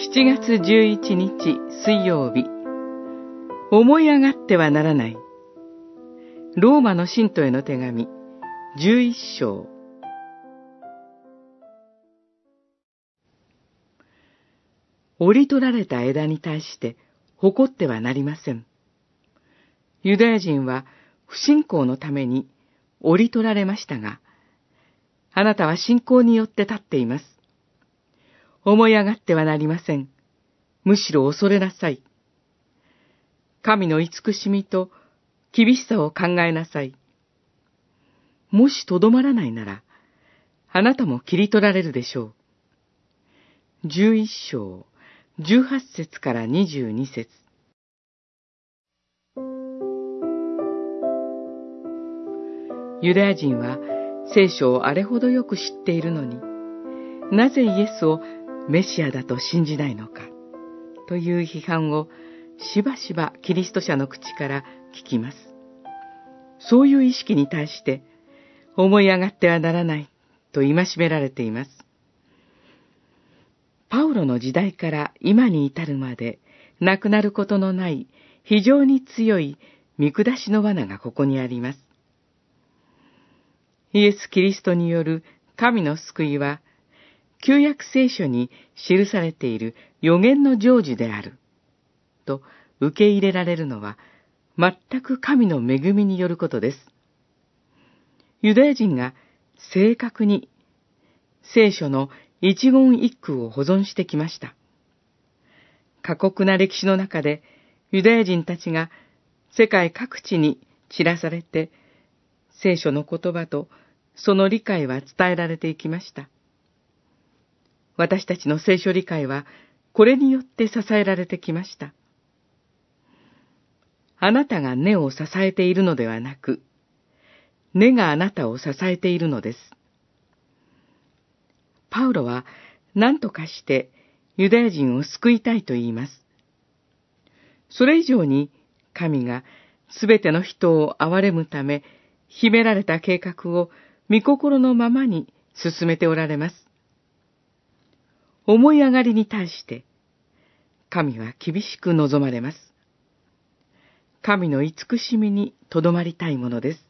7月11日水曜日思い上がってはならないローマの信徒への手紙11章折り取られた枝に対して誇ってはなりません。ユダヤ人は不信仰のために折り取られましたが、あなたは信仰によって立っています。思い上がってはなりません。むしろ恐れなさい。神の慈しみと厳しさを考えなさい。もしとどまらないなら、あなたも切り取られるでしょう。十一章、十八節から二十二節。ユダヤ人は聖書をあれほどよく知っているのに、なぜイエスをメシアだと信じないのか、という批判をしばしばキリスト者の口から聞きます。そういう意識に対して、思い上がってはならないと戒められています。パウロの時代から今に至るまで、なくなることのない非常に強い見下しの罠がここにあります。イエス・キリストによる神の救いは、旧約聖書に記されている予言の成就である。と受け入れられるのは、全く神の恵みによることです。ユダヤ人が正確に聖書の一言一句を保存してきました。過酷な歴史の中でユダヤ人たちが世界各地に散らされて聖書の言葉とその理解は伝えられていきました。私たちの聖書理解はこれによって支えられてきました。あなたが根を支えているのではなく、根があなたを支えているのです。パウロは何とかしてユダヤ人を救いたいと言います。それ以上に神がすべての人を憐れむため秘められた計画を御心のままに進めておられます。思い上がりに対して神は厳しく望まれます。神の慈しみにとどまりたいものです。